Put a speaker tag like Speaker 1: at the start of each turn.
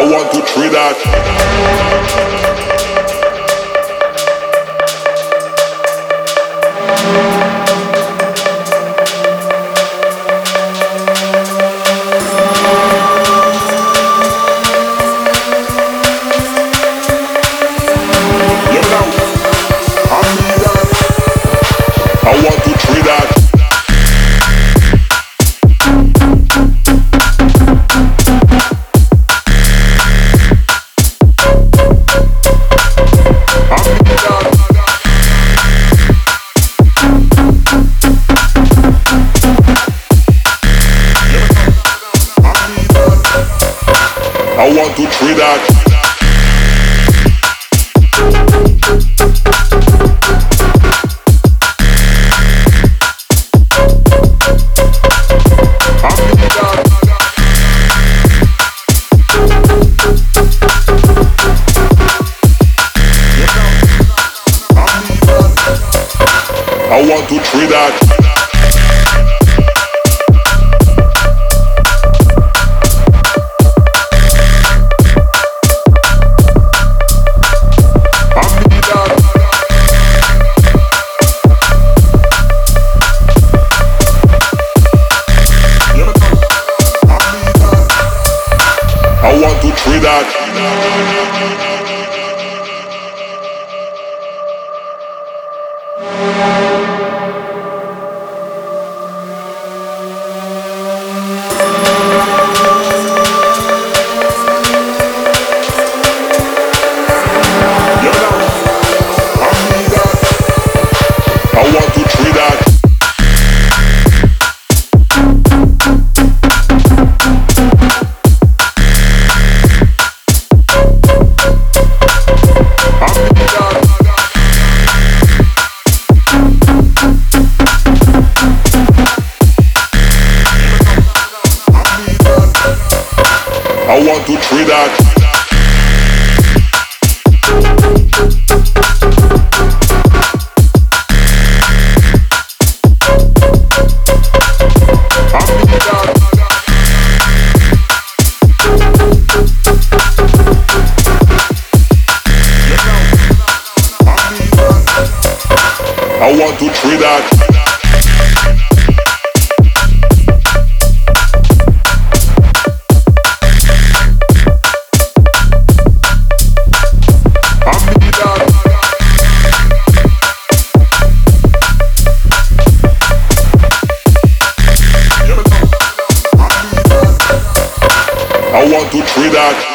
Speaker 1: want to I need that. I want to I want to try that. I want to try that. To I want to treat that. I want to try that. I want to try that.